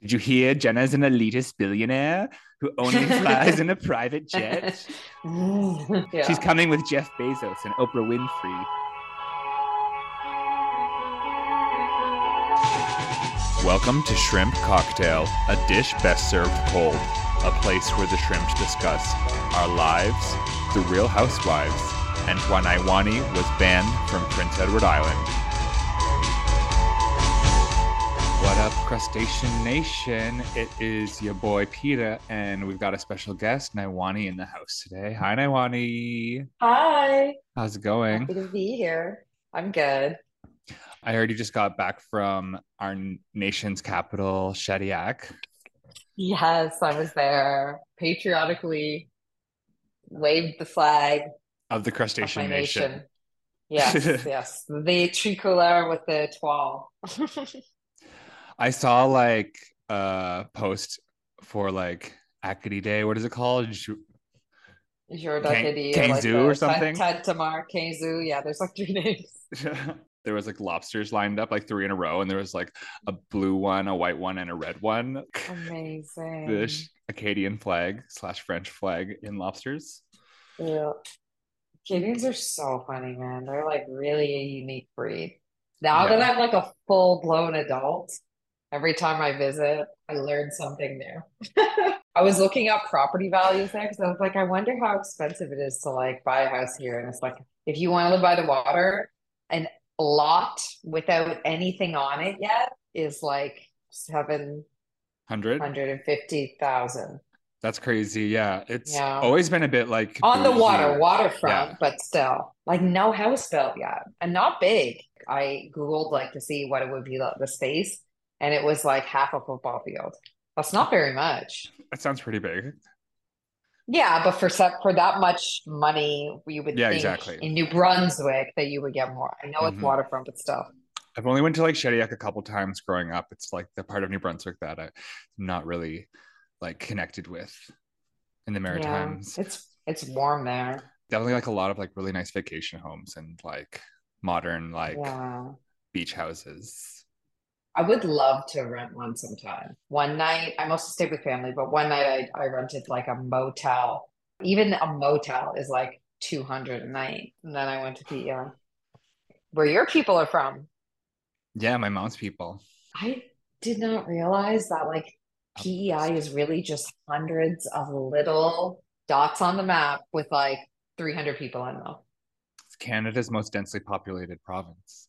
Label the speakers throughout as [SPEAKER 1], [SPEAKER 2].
[SPEAKER 1] Did you hear Jenna's an elitist billionaire who only flies in a private jet?
[SPEAKER 2] yeah.
[SPEAKER 1] She's coming with Jeff Bezos and Oprah Winfrey. Welcome to Shrimp Cocktail, a dish best served cold, a place where the shrimps discuss our lives, the real housewives, and Nywani was banned from Prince Edward Island. Up, Crustacean Nation? It is your boy Peter, and we've got a special guest, Nywani, in the house today. Hi, Nywani.
[SPEAKER 2] Hi.
[SPEAKER 1] How's it going?
[SPEAKER 2] Happy to be here. I'm good.
[SPEAKER 1] I heard you just got back from our nation's capital, Shediac.
[SPEAKER 2] Yes, I was there. Patriotically waved the flag
[SPEAKER 1] of the Crustacean
[SPEAKER 2] my
[SPEAKER 1] Nation.
[SPEAKER 2] nation. Yes, yes. The tricolor with the toile.
[SPEAKER 1] I saw like a post for like Acadie Day. What is it called? Ju-
[SPEAKER 2] Jour
[SPEAKER 1] Kang- Kangzhou or something?
[SPEAKER 2] Tintamarre, Kangzhou. Yeah, there's like three names.
[SPEAKER 1] there was like lobsters lined up like three in a row, and there was like a blue one, a white one, and a red one.
[SPEAKER 2] Amazing.
[SPEAKER 1] The Acadian flag slash French flag in lobsters.
[SPEAKER 2] Yeah. Canadians are so funny, man. They're like really a unique breed. Now that
[SPEAKER 1] Yeah.
[SPEAKER 2] I'm like a full blown adult, every time I visit, I learn something new. I was looking up property values there because I was like, I wonder how expensive it is to like buy a house here. And it's like, if you want to live by the water, an lot without anything on it yet is like seven
[SPEAKER 1] Hundred.
[SPEAKER 2] hundred and fifty thousand
[SPEAKER 1] That's crazy. Yeah, it's
[SPEAKER 2] Yeah.
[SPEAKER 1] always been a bit like
[SPEAKER 2] on the water, waterfront,
[SPEAKER 1] Yeah.
[SPEAKER 2] but still, like no house built yet, and not big. I googled like to see what it would be the space, and it was like half a football field. That's not very much.
[SPEAKER 1] That sounds pretty big.
[SPEAKER 2] Yeah, but for some, for that much money, you would
[SPEAKER 1] Yeah,
[SPEAKER 2] think
[SPEAKER 1] exactly.
[SPEAKER 2] in New Brunswick that you would get more. I know it's
[SPEAKER 1] Mhm.
[SPEAKER 2] waterfront, but still.
[SPEAKER 1] I've only went to like Shediac a couple times growing up. It's like the part of New Brunswick that I'm not really like connected with in the Maritimes.
[SPEAKER 2] Yeah, it's it's warm there.
[SPEAKER 1] Definitely like a lot of like really nice vacation homes and like modern like
[SPEAKER 2] Yeah.
[SPEAKER 1] beach houses.
[SPEAKER 2] I would love to rent one sometime. One night, I mostly stayed with family, but one night I, I rented like a motel. Even a motel is like 200 a night. And then I went to the, uh, where your people are from.
[SPEAKER 1] Yeah, my mom's people.
[SPEAKER 2] I did not realize that like PEI is really just hundreds of little dots on the map with like 300 people in them.
[SPEAKER 1] It's Canada's most densely populated province.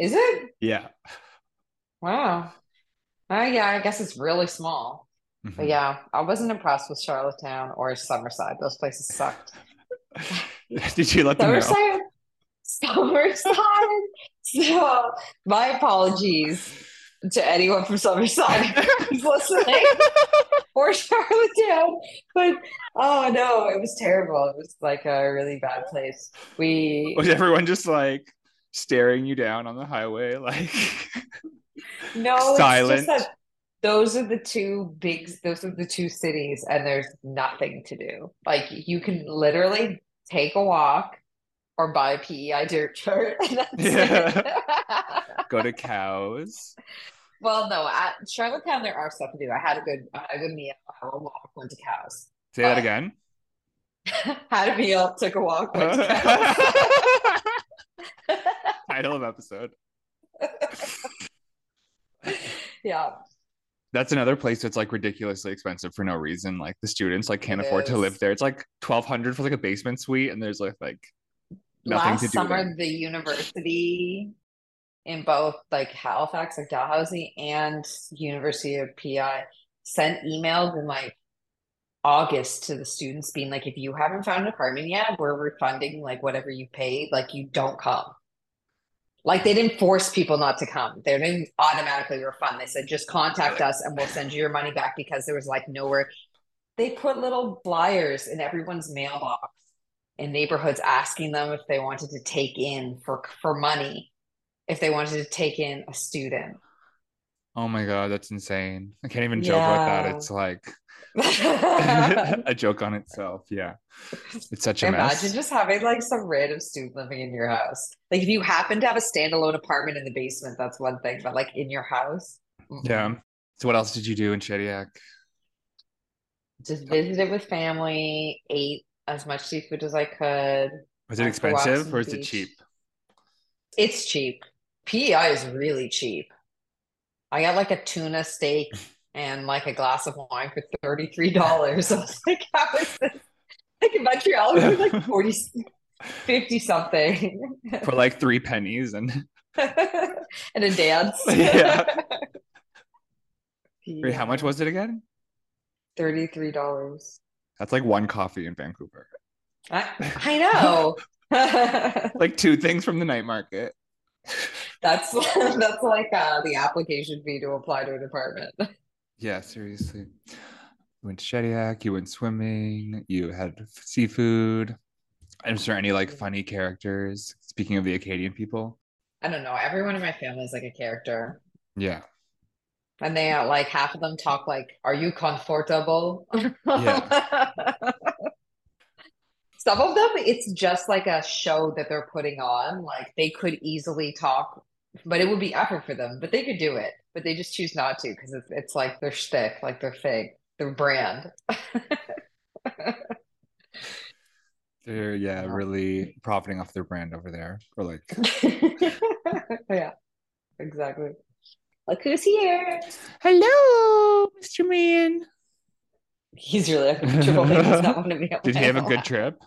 [SPEAKER 2] Is it?
[SPEAKER 1] Yeah.
[SPEAKER 2] Wow. Uh, yeah, I guess it's really small. But
[SPEAKER 1] Mhm.
[SPEAKER 2] yeah, I wasn't impressed with Charlottetown or Summerside. Those places sucked.
[SPEAKER 1] Did you let them know?
[SPEAKER 2] Summerside, Summerside. So my apologies to anyone from Summerside who's listening or Charlottetown. But oh no, it was terrible. It was like a really bad place. We
[SPEAKER 1] Was everyone just like staring you down on the highway? Like
[SPEAKER 2] no, it's
[SPEAKER 1] silent?
[SPEAKER 2] just that those are the two big, those are the two cities, and there's nothing to do. Like you can literally take a walk or buy a PEI dirt that's it.
[SPEAKER 1] go to cows.
[SPEAKER 2] Well, no, at Charlottetown there are stuff to do. I had a good, I had a good meal, had a walk, went to cows.
[SPEAKER 1] Say that again.
[SPEAKER 2] had a meal, took a walk, went to cows.
[SPEAKER 1] Title of episode.
[SPEAKER 2] yeah,
[SPEAKER 1] That's another place that's like ridiculously expensive for no reason. Like the students like can't
[SPEAKER 2] It
[SPEAKER 1] afford to live there. It's like twelve hundred for like a basement suite, and there's like like nothing
[SPEAKER 2] last
[SPEAKER 1] to do.
[SPEAKER 2] summer
[SPEAKER 1] there.
[SPEAKER 2] the university in both like Halifax, like Dalhousie, and University of PI sent emails in like August to the students being like, if you haven't found an apartment yet, we're refunding like whatever you paid, like you don't come. Like they didn't force people not to come. They didn't automatically refund. They said just contact us and we'll send you your money back because there was like nowhere. They put little flyers in everyone's mailbox in neighborhoods asking them if they wanted to take in for for money, if they wanted to take in a student.
[SPEAKER 1] Oh my god, that's insane. I can't even joke about that. It's like a joke on itself. Yeah. It's such a
[SPEAKER 2] Imagine
[SPEAKER 1] mess.
[SPEAKER 2] Imagine just having like some random student living in your house. Like if you happen to have a standalone apartment in the basement, that's one thing, but like in your house.
[SPEAKER 1] Yeah. So what else did you do in Shediac?
[SPEAKER 2] Just visited with family, ate as much seafood as I could.
[SPEAKER 1] Was it
[SPEAKER 2] Went for walks on
[SPEAKER 1] expensive or is it cheap?
[SPEAKER 2] It's cheap. PEI is really cheap. I got like a tuna steak and like a glass of wine for $33. I was like, how is this? Like in Montreal, it was like 40, 50 something.
[SPEAKER 1] For like three pennies and
[SPEAKER 2] and a dance.
[SPEAKER 1] Yeah. Wait, how much was it again?
[SPEAKER 2] $33.
[SPEAKER 1] That's like one coffee in Vancouver.
[SPEAKER 2] I, I know.
[SPEAKER 1] Like two things from the night market.
[SPEAKER 2] That's that's like uh, the application fee to apply to an apartment.
[SPEAKER 1] Yeah, seriously. You went to Shediac, you went swimming, you had seafood. Is there any like funny characters? Speaking of the Acadian people.
[SPEAKER 2] I don't know. Everyone in my family is like a character,
[SPEAKER 1] Yeah.
[SPEAKER 2] and they are like half of them talk like, "Are you comfortable?"
[SPEAKER 1] Yeah.
[SPEAKER 2] Some of them, it's just like a show that they're putting on. Like they could easily talk, but it would be effort for them. But they could do it, but they just choose not to because it's it's like their shtick, like their thing, their brand.
[SPEAKER 1] They're yeah, really profiting off their brand over there. Or like
[SPEAKER 2] Yeah, exactly. Look who's here.
[SPEAKER 1] Hello, Mr. Man.
[SPEAKER 2] He's really uncomfortable. He does not want to be
[SPEAKER 1] Did he have a good trip?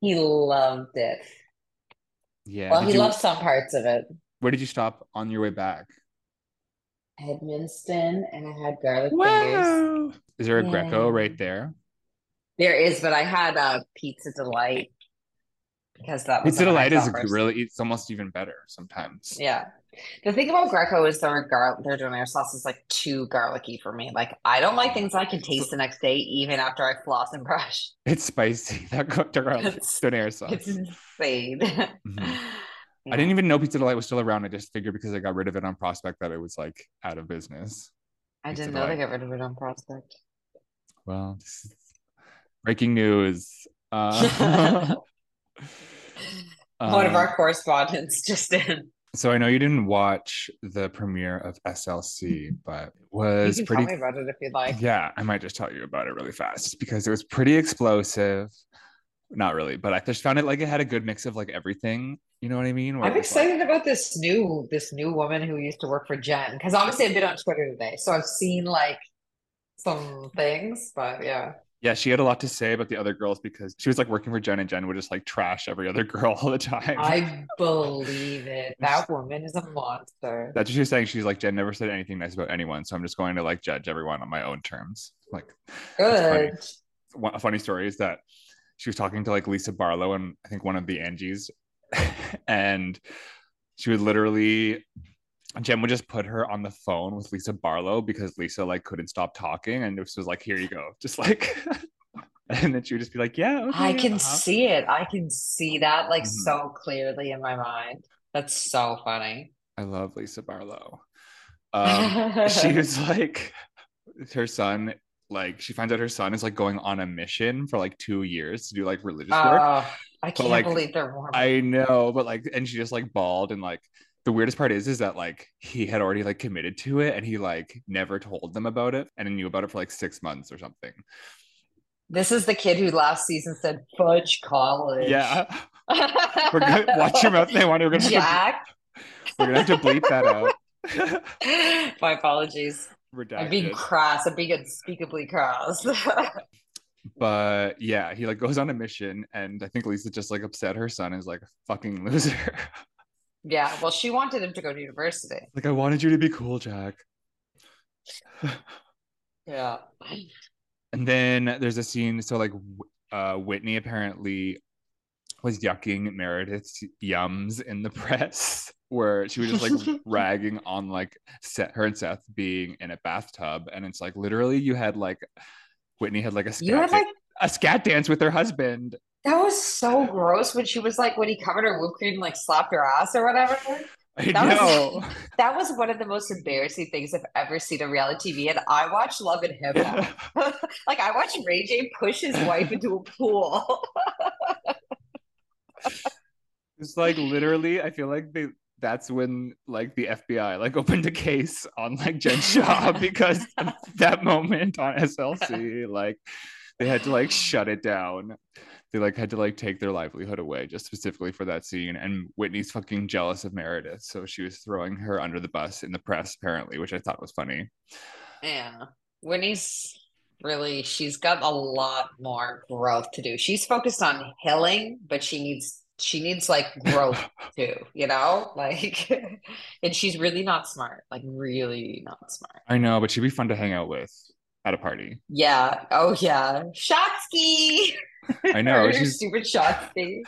[SPEAKER 2] He loved it.
[SPEAKER 1] Yeah.
[SPEAKER 2] Well,
[SPEAKER 1] Did
[SPEAKER 2] he
[SPEAKER 1] you-
[SPEAKER 2] loved some parts of it.
[SPEAKER 1] Where did you stop on your way back?
[SPEAKER 2] Edmundston, and I had garlic fingers.
[SPEAKER 1] Is there a Greco right there?
[SPEAKER 2] There is, but I had a Pizza Delight because that
[SPEAKER 1] Pizza
[SPEAKER 2] the
[SPEAKER 1] Delight is really it's almost even better sometimes.
[SPEAKER 2] Yeah. The thing about Greco is their gar their donair sauce is like too garlicky for me. Like I don't like things I can taste the next day, even after I floss and brush.
[SPEAKER 1] It's spicy. That go- the garlic
[SPEAKER 2] It's-
[SPEAKER 1] donair sauce.
[SPEAKER 2] It's insane.
[SPEAKER 1] Mhm. I didn't even know Pizza Delight was still around. I just figured because I got rid of it on Prospect that it was like out of business.
[SPEAKER 2] I
[SPEAKER 1] Pizza
[SPEAKER 2] didn't know they got rid of it on Prospect.
[SPEAKER 1] Well, this is breaking news. Uh,
[SPEAKER 2] One of
[SPEAKER 1] um,
[SPEAKER 2] our correspondents just in.
[SPEAKER 1] So I know you didn't watch the premiere of SLC, but it was
[SPEAKER 2] you can
[SPEAKER 1] pretty.
[SPEAKER 2] tell me about it if you'd like.
[SPEAKER 1] Yeah, I might just tell you about it really fast because it was pretty explosive. Not really, but I just found it like it had a good mix of like everything. You know what I mean? Where
[SPEAKER 2] I'm
[SPEAKER 1] it was, like-
[SPEAKER 2] excited about this new this new woman who used to work for Jen because obviously I've been on Twitter today, so I've seen like some things, but yeah.
[SPEAKER 1] yeah, she had a lot to say about the other girls because she was like working for Jen, and Jen would just like trash every other girl all the time.
[SPEAKER 2] I believe it. That woman is a monster.
[SPEAKER 1] That's what she was saying. She's like, Jen never said anything nice about anyone, so I'm just going to like judge everyone on my own terms. Like, funny.
[SPEAKER 2] Good.
[SPEAKER 1] one, a funny story is that she was talking to like Lisa Barlow and I think one of the Angies, and she would literally Jen would just put her on the phone with Lisa Barlow because Lisa like couldn't stop talking, and this was like, here you go, just like, and then she would just be like, yeah, okay,
[SPEAKER 2] I can
[SPEAKER 1] uh-huh."
[SPEAKER 2] see it. I can see that like
[SPEAKER 1] Mhm.
[SPEAKER 2] so clearly in my mind. That's so funny.
[SPEAKER 1] I love Lisa Barlow. Um, she was like, her son. Like she finds out her son is like going on a mission for like two years to do like religious work.
[SPEAKER 2] Oh, I can't
[SPEAKER 1] like,
[SPEAKER 2] believe they're Mormon.
[SPEAKER 1] I know, but like, and she just like bawled, and like the weirdest part is, is that like he had already like committed to it, and he like never told them about it, and knew about it for like six months or something.
[SPEAKER 2] This is the kid who last season said fudge college.
[SPEAKER 1] Yeah, we're gonna watch your mouth. They want to. We're gonna,
[SPEAKER 2] Jack.
[SPEAKER 1] to, we're gonna have to bleep that out.
[SPEAKER 2] My apologies. I'm being
[SPEAKER 1] Redacted.
[SPEAKER 2] crass. I'm being unspeakably crass.
[SPEAKER 1] But yeah, he like goes on a mission, and I think Lisa just like upset her son is like a fucking loser.
[SPEAKER 2] yeah. Well, she wanted him to go to university.
[SPEAKER 1] like I wanted you to be cool, Jack.
[SPEAKER 2] Yeah.
[SPEAKER 1] And then there's a scene. So like, uh, Whitney apparently was yucking Meredith's yums in the press, where she was just like ragging on like Seth, her and Seth being in a bathtub, and it's like literally you had like Whitney had like a scat,
[SPEAKER 2] You had like
[SPEAKER 1] a scat dance with her husband.
[SPEAKER 2] that was so gross when she was like when he covered her whipped cream and like slapped her ass or whatever.
[SPEAKER 1] I
[SPEAKER 2] That was-
[SPEAKER 1] know.
[SPEAKER 2] That was one of the most embarrassing things I've ever seen on reality TV. And I watch Love and Hip Hop. like I watched Ray J push his wife into a pool.
[SPEAKER 1] It's like literally, I feel like they that's when like the FBI like opened a case on like Jen Shah because that moment on SLC. Like they had to like shut it down. They like had to like take their livelihood away just specifically for that scene. And Whitney's fucking jealous of Meredith, so she was throwing her under the bus in the press apparently, which I thought was funny.
[SPEAKER 2] Yeah. Whitney's really she's got a lot more growth to do. She's focused on healing, but she needs she needs like growth too, you know? Like and she's really not smart. Like really not smart.
[SPEAKER 1] I know, but she'd be fun to hang out with at a party.
[SPEAKER 2] Yeah. Oh yeah. Shotsky.
[SPEAKER 1] I know.
[SPEAKER 2] she's stupid Shotsky.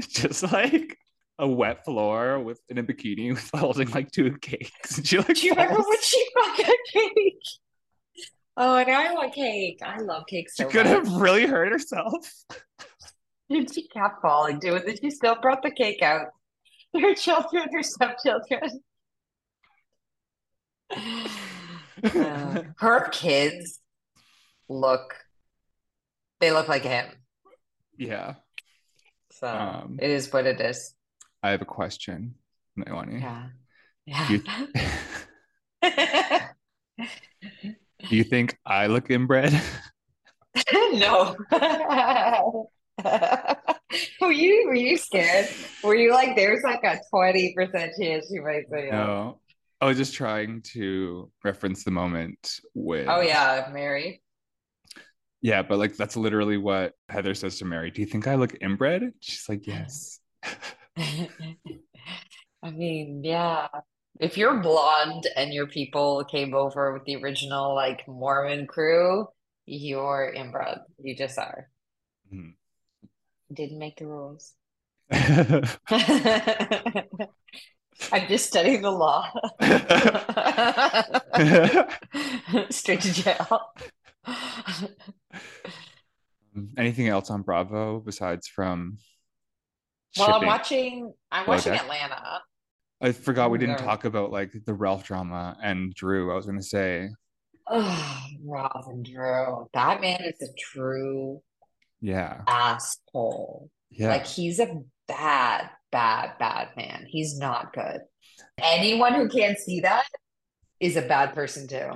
[SPEAKER 1] just like a wet floor with in a bikini with holding like two cakes. And she like
[SPEAKER 2] Do you remember when she fucking cake? Oh, and I want cake. I love cake so
[SPEAKER 1] she could
[SPEAKER 2] much.
[SPEAKER 1] have really hurt herself.
[SPEAKER 2] Did she kept falling too, and then she still brought the cake out. Her children, her stepchildren. Uh, her kids look they look like him.
[SPEAKER 1] Yeah.
[SPEAKER 2] So
[SPEAKER 1] Um,
[SPEAKER 2] it is what it is.
[SPEAKER 1] I have a question.
[SPEAKER 2] Yeah. Yeah.
[SPEAKER 1] You- Do you think I look inbred?
[SPEAKER 2] no. were you were you scared? Were you like there's like a 20% chance you might say?
[SPEAKER 1] No. Oh. I was just trying to reference the moment with
[SPEAKER 2] Oh yeah, Mary.
[SPEAKER 1] Yeah, but like that's literally what Heather says to Mary. Do you think I look inbred? She's like, Yes.
[SPEAKER 2] I mean, yeah. If you're blonde and your people came over with the original like Mormon crew, you're inbred. You just are.
[SPEAKER 1] Mhm.
[SPEAKER 2] Didn't make the rules. I'm just studying the law. Straight to jail.
[SPEAKER 1] Anything else on Bravo besides from
[SPEAKER 2] Well, I'm watching. I'm watching
[SPEAKER 1] Bojack?
[SPEAKER 2] Atlanta.
[SPEAKER 1] I forgot we oh didn't
[SPEAKER 2] There.
[SPEAKER 1] talk about like the Ralph drama and Drew. I was gonna say,
[SPEAKER 2] Oh, Rob and Drew. That man is a true
[SPEAKER 1] yeah,
[SPEAKER 2] asshole.
[SPEAKER 1] yeah.
[SPEAKER 2] Like he's a bad, bad, bad man. He's not good. Anyone who can't see that is a bad person too.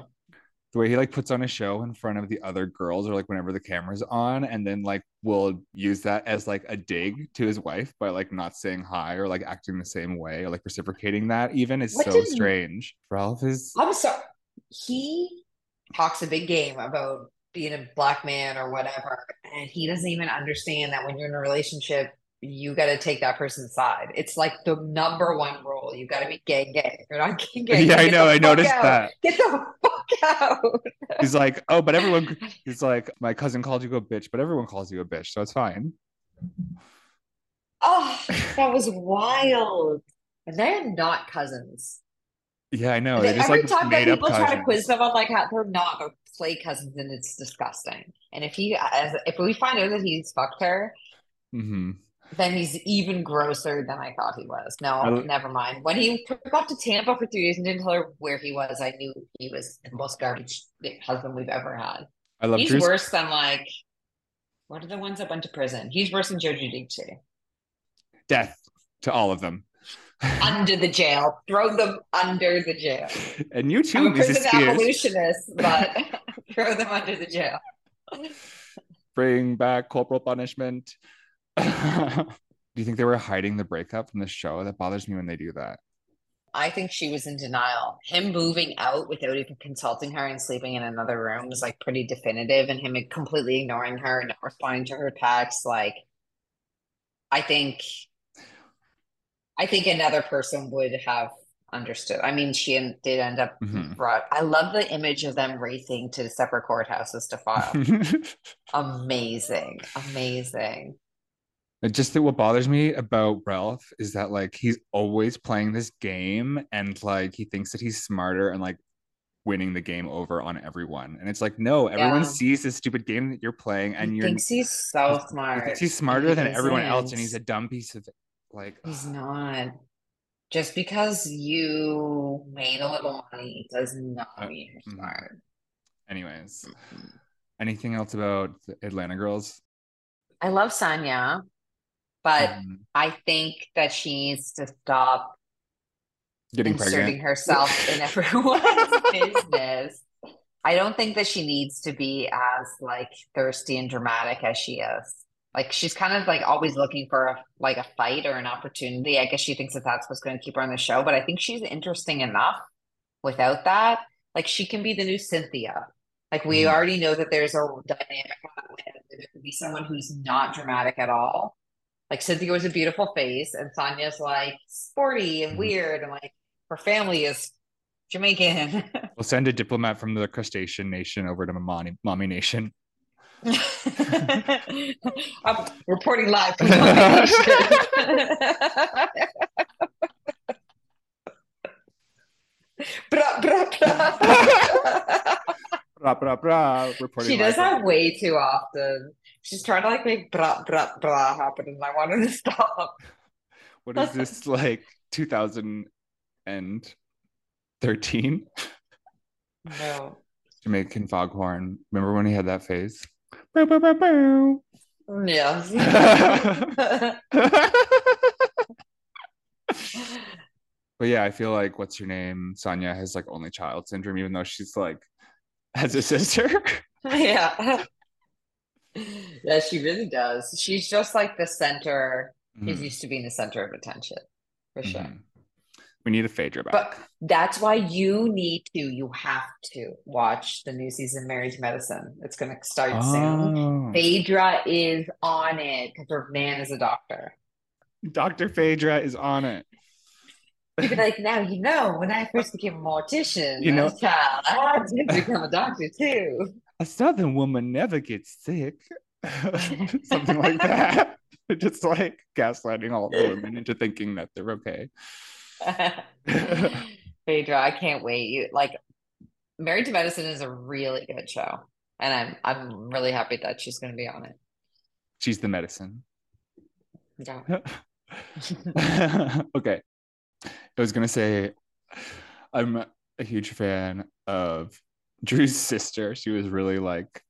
[SPEAKER 1] The way he like puts on a show in front of the other girls or like whenever the camera's on and then like will use that as like a dig to his wife by like not saying hi or like acting the same way or like reciprocating that even is
[SPEAKER 2] What
[SPEAKER 1] so strange ralph is
[SPEAKER 2] I'm sorry. He talks a big game about being a black man or whatever, and he doesn't even understand that when you're in a relationship, you got to take that person's side. It's like the number one rule. You got to be gay, gay. If you're not gay, gay.
[SPEAKER 1] yeah i know i noticed
[SPEAKER 2] out.
[SPEAKER 1] that
[SPEAKER 2] Get the fuck out.
[SPEAKER 1] he's like oh but everyone he's like my cousin called you a bitch but everyone calls you a bitch so it's fine
[SPEAKER 2] Oh, that was wild. And they're not cousins.
[SPEAKER 1] yeah i know they
[SPEAKER 2] Every
[SPEAKER 1] like
[SPEAKER 2] time that people try to quiz them on like how they're not, they're play cousins, and it's disgusting. And if he, as if we find out that he's fucked her,
[SPEAKER 1] Mhm.
[SPEAKER 2] Then he's even grosser than I thought he was. No,
[SPEAKER 1] I
[SPEAKER 2] never mind. When he took off to Tampa for three days and didn't tell her where he was, I knew he was the most garbage husband we've ever had.
[SPEAKER 1] i love
[SPEAKER 2] He's
[SPEAKER 1] drew's
[SPEAKER 2] worse than like, what are the ones that went to prison? He's worse than Joe Giudice.
[SPEAKER 1] death to all of them
[SPEAKER 2] Under the jail. Throw them under the jail.
[SPEAKER 1] and you
[SPEAKER 2] I'm
[SPEAKER 1] too
[SPEAKER 2] a
[SPEAKER 1] mrs
[SPEAKER 2] prison
[SPEAKER 1] spears
[SPEAKER 2] abolitionist, but throw them under the jail.
[SPEAKER 1] bring back corporal punishment. do you think they were hiding the breakup from the show? That bothers me when they do that.
[SPEAKER 2] I think she was in denial. Him moving out without even consulting her and sleeping in another room was like pretty definitive, and him completely ignoring her, and not responding to her texts. Like, I think, I think another person would have understood. I mean, she did end up
[SPEAKER 1] Mhm.
[SPEAKER 2] brought. I love the image of them racing to separate courthouses to file. amazing, amazing.
[SPEAKER 1] It just that what bothers me about Ralph is that like he's always playing this game and like he thinks that he's smarter and like winning the game over on everyone. And it's like, no, everyone
[SPEAKER 2] Yeah.
[SPEAKER 1] sees this stupid game that you're playing and
[SPEAKER 2] he
[SPEAKER 1] you're
[SPEAKER 2] thinks he's so
[SPEAKER 1] he
[SPEAKER 2] smart.
[SPEAKER 1] thinks he's smarter
[SPEAKER 2] he
[SPEAKER 1] than everyone else and he's a dumb piece of like
[SPEAKER 2] He's not. Just because you made a little money does not
[SPEAKER 1] Uh,
[SPEAKER 2] mean you're
[SPEAKER 1] mhm.
[SPEAKER 2] smart.
[SPEAKER 1] anyways. Anything else about Atlanta girls?
[SPEAKER 2] I love Sanya, but
[SPEAKER 1] Mhm.
[SPEAKER 2] I think that she needs to stop
[SPEAKER 1] Getting
[SPEAKER 2] inserting
[SPEAKER 1] pregnant.
[SPEAKER 2] herself in everyone's business. I don't think that she needs to be as like thirsty and dramatic as she is. Like she's kind of like always looking for a, like a fight or an opportunity. I guess she thinks that that's what's going to keep her on the show, but I think she's interesting enough without that. Like she can be the new Cynthia. Like we
[SPEAKER 1] Mhm.
[SPEAKER 2] already know that there's a dynamic that. There could be someone who's not dramatic at all. Like Cynthia was a beautiful face, and Sanya's like sporty and
[SPEAKER 1] Mhm.
[SPEAKER 2] weird, and like her family is Jamaican.
[SPEAKER 1] We'll send a diplomat from the crustacean nation over to Mommy, Mommy Nation.
[SPEAKER 2] I'm reporting live from Bra, bra, bra.
[SPEAKER 1] Bra, bra, bra, reporting
[SPEAKER 2] She does that way too often. She's trying to like make bra bra bra happen, and I want her to stop.
[SPEAKER 1] What is this like 2013?
[SPEAKER 2] No.
[SPEAKER 1] Jamaican foghorn. Remember when he had that face? Bow, bow, bow, bow.
[SPEAKER 2] Yes.
[SPEAKER 1] But yeah, I feel like what's her name? Sanya has like only child syndrome, even though she's like has a sister.
[SPEAKER 2] yeah. Yeah, she really does. She's just like the center. She's
[SPEAKER 1] Mhm,
[SPEAKER 2] used to being the center of attention, for sure.
[SPEAKER 1] mhm. We need a Phaedra back.
[SPEAKER 2] But that's why you need to, you have to watch the new season Marriage Medicine. It's going to start soon.
[SPEAKER 1] Oh,
[SPEAKER 2] Phaedra is on it because her man is a doctor.
[SPEAKER 1] Dr. Phaedra is on it.
[SPEAKER 2] You'd be like, now you know, when I first became a mortician,
[SPEAKER 1] You know-
[SPEAKER 2] child, I had to become a doctor too.
[SPEAKER 1] A southern woman never gets sick. Something like that. Just like gaslighting all the women into thinking that they're okay.
[SPEAKER 2] Phaedra, I can't wait. You like Married to Medicine is a really good show. And I'm I'm really happy that she's gonna be on it.
[SPEAKER 1] She's the medicine.
[SPEAKER 2] Yeah.
[SPEAKER 1] okay. I was gonna say I'm a huge fan of Drew's sister. She was really like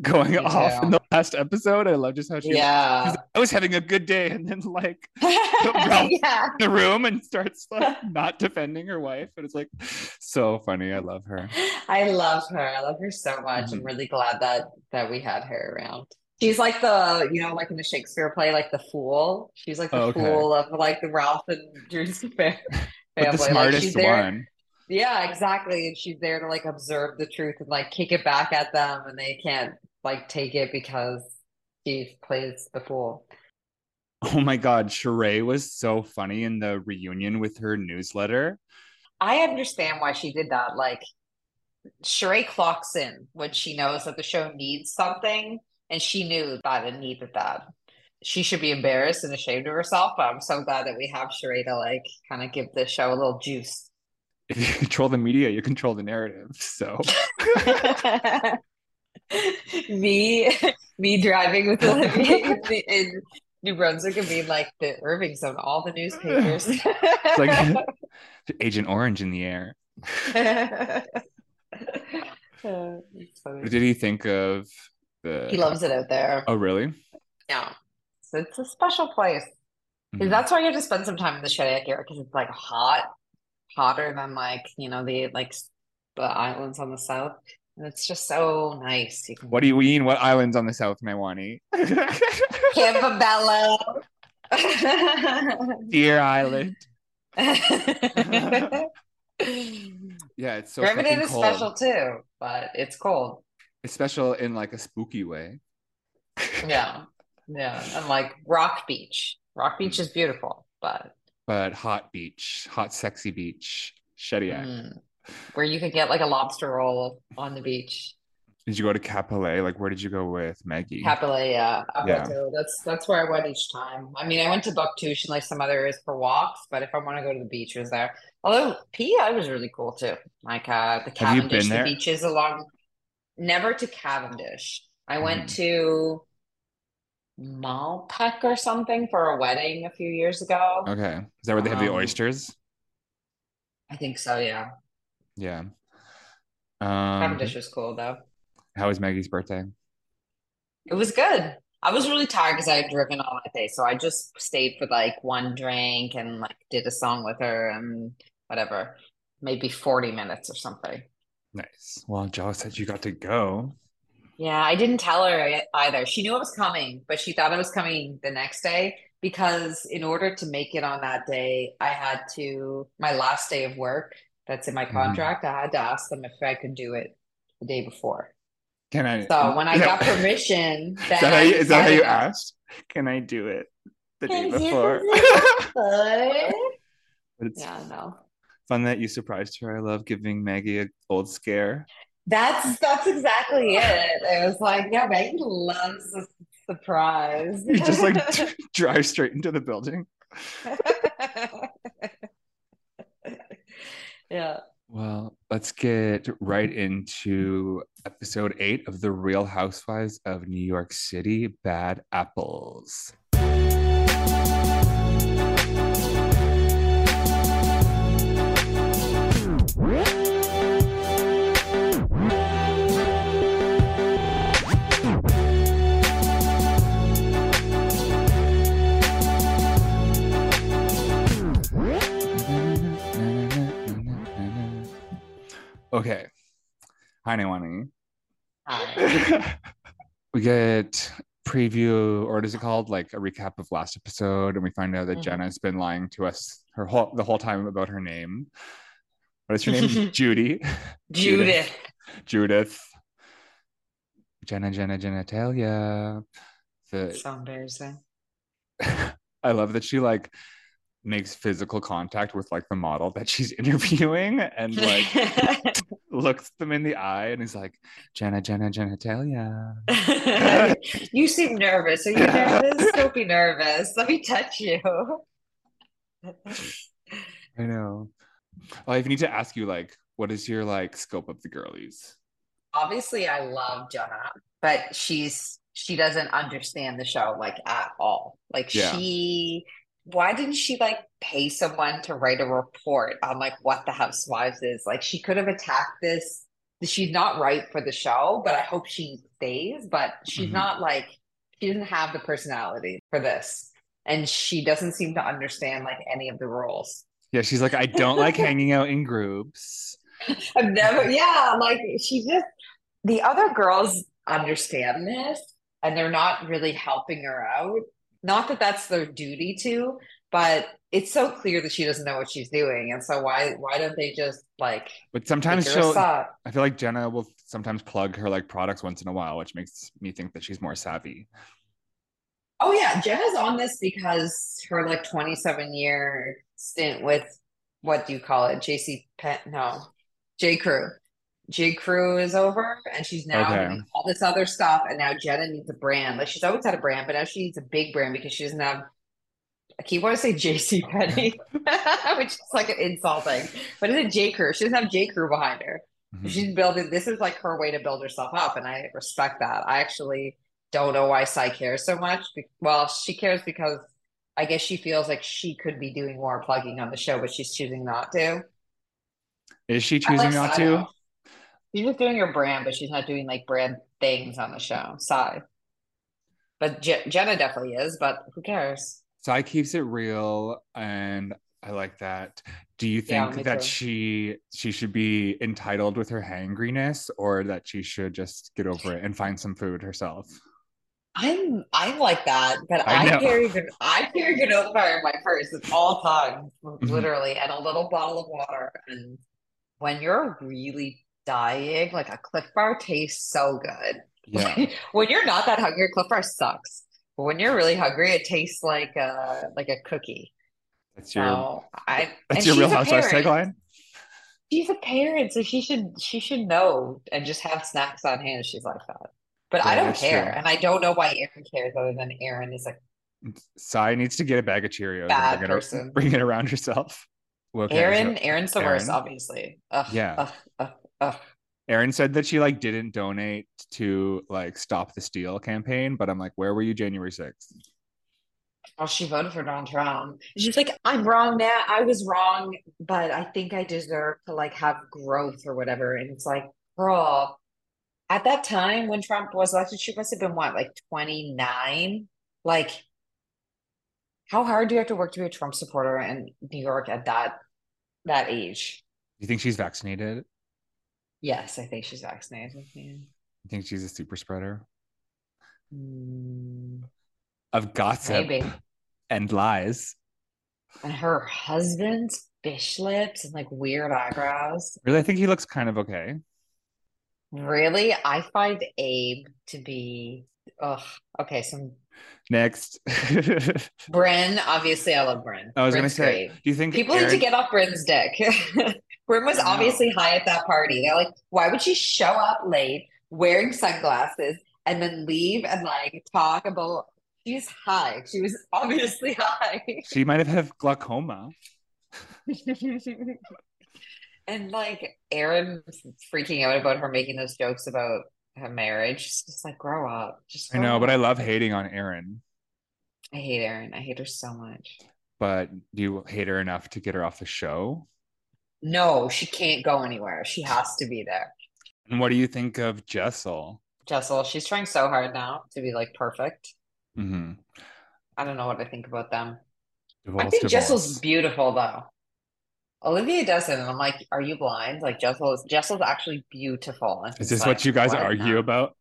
[SPEAKER 1] going off in the last episode. I love just how she
[SPEAKER 2] Yeah.
[SPEAKER 1] like, I was having a good day and then like
[SPEAKER 2] yeah.
[SPEAKER 1] the room and starts like not defending her wife. And it's like so funny. I love her.
[SPEAKER 2] I love her. I love her so much. I'm
[SPEAKER 1] Mhm.
[SPEAKER 2] really glad that that we had her around. She's like the, you know, like in the Shakespeare play, like the fool. She's like the
[SPEAKER 1] Oh, okay.
[SPEAKER 2] fool of like the Ralph and Drew's fa- family.
[SPEAKER 1] But the
[SPEAKER 2] Like,
[SPEAKER 1] smartest
[SPEAKER 2] there-
[SPEAKER 1] one.
[SPEAKER 2] Yeah, exactly. And she's there to like observe the truth and like kick it back at them, and they can't like take it because she plays the fool.
[SPEAKER 1] Oh my god, Sheree was so funny in the reunion with her newsletter.
[SPEAKER 2] I understand why she did that. Like, Sheree clocks in when she knows that the show needs something, and she knew that it needed that. She should be embarrassed and ashamed of herself, but I'm so glad that we have Sheree to like kind of give the show a little juice.
[SPEAKER 1] If you control the media, you control the narrative. So
[SPEAKER 2] me, me driving with Olivia in, in New Brunswick and being like the Irving zone, all the newspapers.
[SPEAKER 1] it's like Agent Orange in the air. What did he think of the
[SPEAKER 2] He loves it out there.
[SPEAKER 1] Oh really?
[SPEAKER 2] Yeah. So it's a special place.
[SPEAKER 1] Mhm.
[SPEAKER 2] That's why you have to spend some time in the Shediac area because it's like hot, hotter than like, you know, the like the islands on the south. And it's just so nice. Can
[SPEAKER 1] What do you mean? What islands on the South Nywani?
[SPEAKER 2] Campobello.
[SPEAKER 1] Deer Island. Yeah, it's so fucking
[SPEAKER 2] is
[SPEAKER 1] cold.
[SPEAKER 2] special too, but it's cold.
[SPEAKER 1] It's special in like a spooky way.
[SPEAKER 2] Yeah. Yeah. And like Rock Beach. Rock Beach mm. is beautiful, but
[SPEAKER 1] But hot beach, hot sexy beach, Shediac.
[SPEAKER 2] mm, where you could get like a lobster roll on the beach.
[SPEAKER 1] Did you go to Capilé? Like, where did you go with Maggie?
[SPEAKER 2] Happily, yeah.
[SPEAKER 1] Yeah.
[SPEAKER 2] That's that's where I went each time. I mean, I went to Bouctouche and like some other areas for walks, but if I want to go to the beach, it was there. Although PI was really cool too. Like uh the Cavendish, the beaches along. Never to Cavendish. I went
[SPEAKER 1] Mhm.
[SPEAKER 2] to Malpeque or something for a wedding a few years ago.
[SPEAKER 1] Okay. Is that where they have the
[SPEAKER 2] Um,
[SPEAKER 1] oysters?
[SPEAKER 2] I think so, yeah.
[SPEAKER 1] Yeah. Um,
[SPEAKER 2] Cavendish was cool though.
[SPEAKER 1] how was Maggie's birthday?
[SPEAKER 2] It was good. I was really tired because I had driven all that day, so I just stayed for like one drink and like did a song with her, and whatever, maybe 40 minutes or something.
[SPEAKER 1] Nice. Well, Joe said you got to go.
[SPEAKER 2] Yeah, I didn't tell her either. She knew it was coming, but she thought it was coming the next day because in order to make it on that day, I had to, my last day of work that's in my
[SPEAKER 1] Mhm.
[SPEAKER 2] contract, I had to ask them if I could do it the day before.
[SPEAKER 1] Can I?
[SPEAKER 2] So when I got permission,
[SPEAKER 1] is that how you, is that how you asked? Can I do it the day before?
[SPEAKER 2] But
[SPEAKER 1] it's
[SPEAKER 2] yeah, no.
[SPEAKER 1] fun that you surprised her. I love giving Maggie a old scare.
[SPEAKER 2] That's that's exactly it. It was like, yeah, Maggie loves a surprise.
[SPEAKER 1] You just like drive straight into the building.
[SPEAKER 2] yeah.
[SPEAKER 1] Well, let's get right into episode eight of The Real Housewives of New York City Bad Apples. Okay. Hi, Nywani.
[SPEAKER 2] Hi.
[SPEAKER 1] we get preview or what is it called like a recap of last episode and we find out that
[SPEAKER 2] Mhm.
[SPEAKER 1] jenna's been lying to us her whole the whole time about her name what is her name judy
[SPEAKER 2] Judith.
[SPEAKER 1] judith jenna jenna genitalia the
[SPEAKER 2] So embarrassing.
[SPEAKER 1] i love that she like makes physical contact with like the model that she's interviewing and like looks them in the eye and is like jenna jenna genitalia
[SPEAKER 2] you seem nervous. Are you nervous? Don't be nervous. Let me touch you.
[SPEAKER 1] I know. Well, I need to ask you, like, what is your like scope of the girlies?
[SPEAKER 2] Obviously, I love Jenna, but she's she doesn't understand the show like at all. Like
[SPEAKER 1] Yeah.
[SPEAKER 2] she why didn't she like pay someone to write a report on like what the housewives is? Like she could have attacked this. She's not right for the show, but I hope she stays. But she's
[SPEAKER 1] Mhm.
[SPEAKER 2] not like she doesn't have the personality for this. And she doesn't seem to understand like any of the rules.
[SPEAKER 1] Yeah, she's like, I don't like hanging out in groups.
[SPEAKER 2] I've never, yeah, like she just, the other girls understand this and they're not really helping her out. Not that that's their duty to, but it's so clear that she doesn't know what she's doing. And so why, why don't they just like
[SPEAKER 1] But sometimes she'll. I feel like Jenna will sometimes plug her like products once in a while, which makes me think that she's more savvy.
[SPEAKER 2] Oh yeah, Jenna's on this because her like 27 year stint with what do you call it? JC Penn no. J. Crew. J. Crew is over and she's now
[SPEAKER 1] Okay.
[SPEAKER 2] doing all this other stuff and now Jenna needs a brand. Like she's always had a brand, but now she needs a big brand because she doesn't have I keep want to say JC Penny, which is like an insulting. But it's a J. Crew. She doesn't have J. Crew behind her.
[SPEAKER 1] Mhm.
[SPEAKER 2] She's building this is like her way to build herself up, and I respect that. I actually don't know why Sai cares so much. Well, she cares because I guess she feels like she could be doing more plugging on the show, but she's choosing not to.
[SPEAKER 1] Is she choosing
[SPEAKER 2] like
[SPEAKER 1] not
[SPEAKER 2] Sai,
[SPEAKER 1] to?
[SPEAKER 2] She's just doing her brand, but she's not doing like brand things on the show. Sai. But Je- Jenna definitely is, but who cares?
[SPEAKER 1] Sai keeps it real, and I like that. Do you think
[SPEAKER 2] me
[SPEAKER 1] that
[SPEAKER 2] too.
[SPEAKER 1] she she should be entitled with her hangriness, or that she should just get over it and find some food herself?
[SPEAKER 2] I'm I'm like that, but
[SPEAKER 1] I
[SPEAKER 2] I, carry I carry granola in my purse at all times,
[SPEAKER 1] Mm-hmm.
[SPEAKER 2] literally, and a little bottle of water. And when you're really dying, like a Clif Bar tastes so good.
[SPEAKER 1] Yeah,
[SPEAKER 2] when you're not that hungry, Clif Bar sucks. But when you're really hungry, it tastes like a like a cookie.
[SPEAKER 1] that's your
[SPEAKER 2] So I
[SPEAKER 1] that's your Real Housewives tagline.
[SPEAKER 2] She's a parent, so she should she should know and just have snacks on hand. if She's like that. But I don't care,
[SPEAKER 1] true.
[SPEAKER 2] and I don't know why Erin cares other than Erin is like.
[SPEAKER 1] Sai needs to get a bag of Cheerios
[SPEAKER 2] Bad
[SPEAKER 1] bring it,
[SPEAKER 2] person.
[SPEAKER 1] bring it around herself. Okay, Erin,
[SPEAKER 2] Erin's the worst, obviously. Ugh,
[SPEAKER 1] Yeah.
[SPEAKER 2] Ugh, ugh, ugh.
[SPEAKER 1] Erin said that she like didn't donate to like stop the steal campaign, but I'm like, where were you January 6th?
[SPEAKER 2] Oh, she voted for Donald Trump. She's like, I'm wrong now. I was wrong, but I think I deserve to like have growth or whatever. And it's like, girl, at that time when Trump was elected, she must have been what, like 29? Like, how hard do you have to work to be a Trump supporter in New York at that that age.
[SPEAKER 1] Do you think she's vaccinated?
[SPEAKER 2] Yes, I think she's vaccinated. Yeah.
[SPEAKER 1] You think she's a super spreader
[SPEAKER 2] Mm,
[SPEAKER 1] of gossip
[SPEAKER 2] maybe.
[SPEAKER 1] and lies?
[SPEAKER 2] And her husband's fish lips and like weird eyebrows.
[SPEAKER 1] Really, I think he looks kind of okay.
[SPEAKER 2] Really, I find Abe to be. Ugh. Okay, so
[SPEAKER 1] Next,
[SPEAKER 2] Brynn, obviously, I love Brynn.
[SPEAKER 1] I was going to say,
[SPEAKER 2] great.
[SPEAKER 1] do you think
[SPEAKER 2] People need to get off Brynn's dick. Brynn was
[SPEAKER 1] I
[SPEAKER 2] obviously high at that party. They're like, why would she show up late wearing sunglasses and then leave and like talk about she's high. She was obviously high.
[SPEAKER 1] she might have had glaucoma?
[SPEAKER 2] and like Erin freaking out about her making those jokes about her marriage. It's just like grow up. Just
[SPEAKER 1] I
[SPEAKER 2] grow
[SPEAKER 1] know, but I love hating on Erin.
[SPEAKER 2] I hate Erin. I hate her so much.
[SPEAKER 1] But do you hate her enough to get her off the show?
[SPEAKER 2] No, she can't go anywhere. She has to be there.
[SPEAKER 1] And what do you think of Jessel?
[SPEAKER 2] Jessel, she's trying so hard now to be like perfect.
[SPEAKER 1] Mm-hmm.
[SPEAKER 2] I don't know what I think about them.
[SPEAKER 1] Divorce,
[SPEAKER 2] I think Jessel's
[SPEAKER 1] divorce.
[SPEAKER 2] beautiful though. Olivia doesn't, and I'm like, are you blind? Like Jessel is Jessel's actually beautiful. And
[SPEAKER 1] Is this
[SPEAKER 2] like,
[SPEAKER 1] what you guys
[SPEAKER 2] what
[SPEAKER 1] argue
[SPEAKER 2] now?
[SPEAKER 1] about?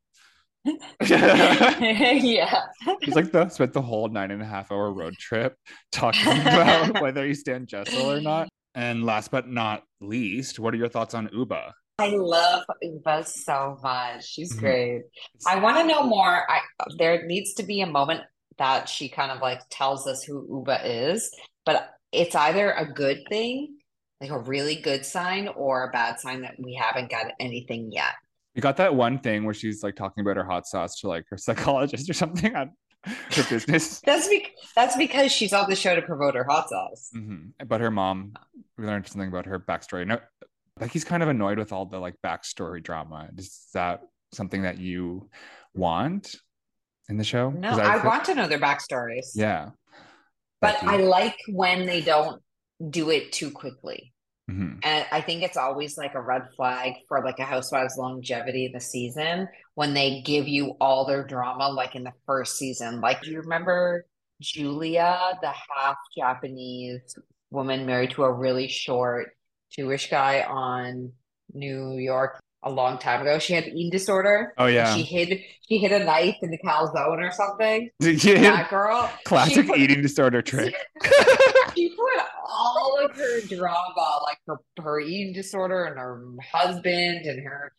[SPEAKER 2] yeah.
[SPEAKER 1] He's like the spent the whole nine and a half hour road trip talking about whether you stand Jessel or not. And last but not least, what are your thoughts on Ubah?
[SPEAKER 2] I love Ubah so much. She's
[SPEAKER 1] Mhm.
[SPEAKER 2] great. I want to know more. I there needs to be a moment that she kind of like tells us who Ubah is, but it's either a good thing, like a really good sign, or a bad sign that we haven't got anything yet.
[SPEAKER 1] You got that one thing where she's like talking about her hot sauce to like her psychologist or something on her business.
[SPEAKER 2] That's be- that's because she's on the show to promote her hot sauce.
[SPEAKER 1] hmm But her mom, we learned something about her backstory. No, Becky's kind of annoyed with all the like backstory drama. Is that something that you want in the show?
[SPEAKER 2] No, I
[SPEAKER 1] feel-
[SPEAKER 2] want to know their backstories.
[SPEAKER 1] Yeah.
[SPEAKER 2] but
[SPEAKER 1] Becky.
[SPEAKER 2] I like when they don't do it too quickly.
[SPEAKER 1] Mhm.
[SPEAKER 2] And I think it's always like a red flag for like a housewife's longevity in the season when they give you all their drama like in the first season. Like, do you remember Julia, the half Japanese woman married to a really short Jewish guy on New York a long time ago? She had eating disorder.
[SPEAKER 1] Oh yeah.
[SPEAKER 2] She hid she hid a knife in the calzone or something.
[SPEAKER 1] Yeah.
[SPEAKER 2] That girl.
[SPEAKER 1] Classic
[SPEAKER 2] put-
[SPEAKER 1] eating disorder trick.
[SPEAKER 2] she put all of her drama, like her, her eating disorder and her husband and her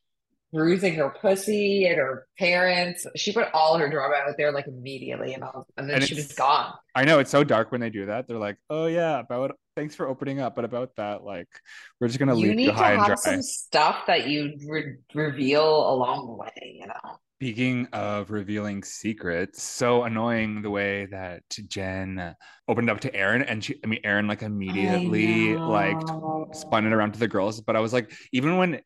[SPEAKER 2] bruising her pussy and her parents. She put all her drama out there like immediately, and, was, and then
[SPEAKER 1] And
[SPEAKER 2] she was gone.
[SPEAKER 1] I know it's so dark when they do that. They're like, "Oh yeah, about thanks for opening up, but about that, like, we're just gonna
[SPEAKER 2] You
[SPEAKER 1] leave
[SPEAKER 2] need
[SPEAKER 1] you high and dry."
[SPEAKER 2] have some stuff that you re- reveal along the way, you know.
[SPEAKER 1] Speaking of revealing secrets, so annoying the way that Jen opened up to Erin, and she, I mean, Erin like immediately like spun it around to the girls. But I was like, even when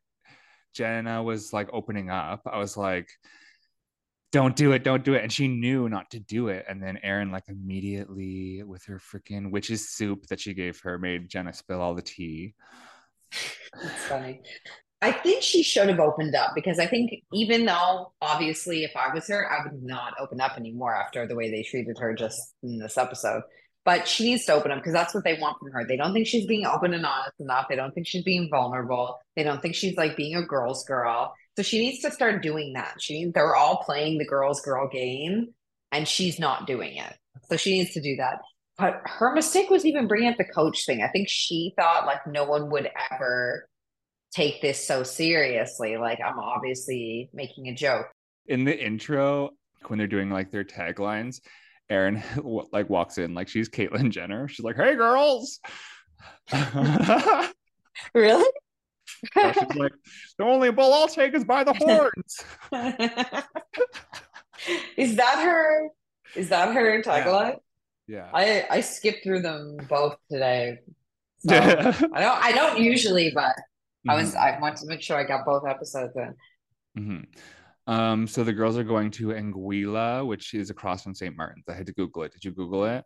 [SPEAKER 1] Jenna was like opening up, I was like, don't do it, don't do it. And she knew not to do it. And then Erin, like, immediately with her freaking witch's soup that she gave her, made Jenna spill all the tea.
[SPEAKER 2] It's funny. I think she should have opened up because I think even though obviously if I was her, I would not open up anymore after the way they treated her just in this episode. But she needs to open up because that's what they want from her. They don't think she's being open and honest enough. They don't think she's being vulnerable. They don't think she's like being a girl's girl. So she needs to start doing that. She they're all playing the girl's girl game and she's not doing it. So she needs to do that. But her mistake was even bringing up the coach thing. I think she thought like no one would ever take this so seriously. Like I'm obviously making a joke.
[SPEAKER 1] In the intro, when they're doing like their taglines, Erin like walks in like she's Caitlyn Jenner. She's like, "Hey, girls."
[SPEAKER 2] Really?
[SPEAKER 1] she's like, "The only bull I'll take is by the horns."
[SPEAKER 2] is that her? Is that her tagline?
[SPEAKER 1] Yeah.
[SPEAKER 2] I I skipped through them both today. So, I don't I don't usually, but I was. I want to make sure I got both episodes in.
[SPEAKER 1] Mhm. Um, so the girls are going to Anguilla, which is across from St. Martin's. I had to Google it. Did you Google it?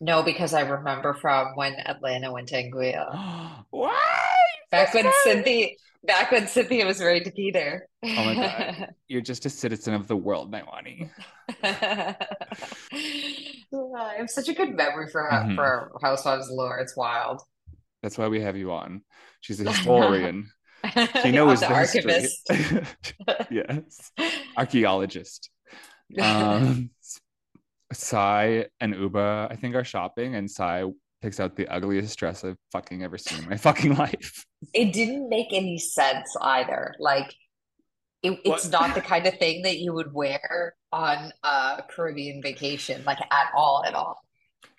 [SPEAKER 2] No, because I remember from when Atlanta went to Anguilla.
[SPEAKER 1] Why?
[SPEAKER 2] Back when. Cynthia back when Cynthia was ready to be there.
[SPEAKER 1] Oh my God. You're just a citizen of the world, Nywani.
[SPEAKER 2] I have such a good memory for
[SPEAKER 1] Mhm.
[SPEAKER 2] for Housewives lore. It's wild.
[SPEAKER 1] That's why we have you on. She's a historian. She knows
[SPEAKER 2] the
[SPEAKER 1] the
[SPEAKER 2] archivist.
[SPEAKER 1] history. yes, archaeologist. Um, Sai and Ubah, I think, are shopping, and Sai picks out the ugliest dress I've fucking ever seen in my fucking life.
[SPEAKER 2] it didn't make any sense either. Like, it, it's
[SPEAKER 1] What?
[SPEAKER 2] not the kind of thing that you would wear on a Caribbean vacation, like at all, at all.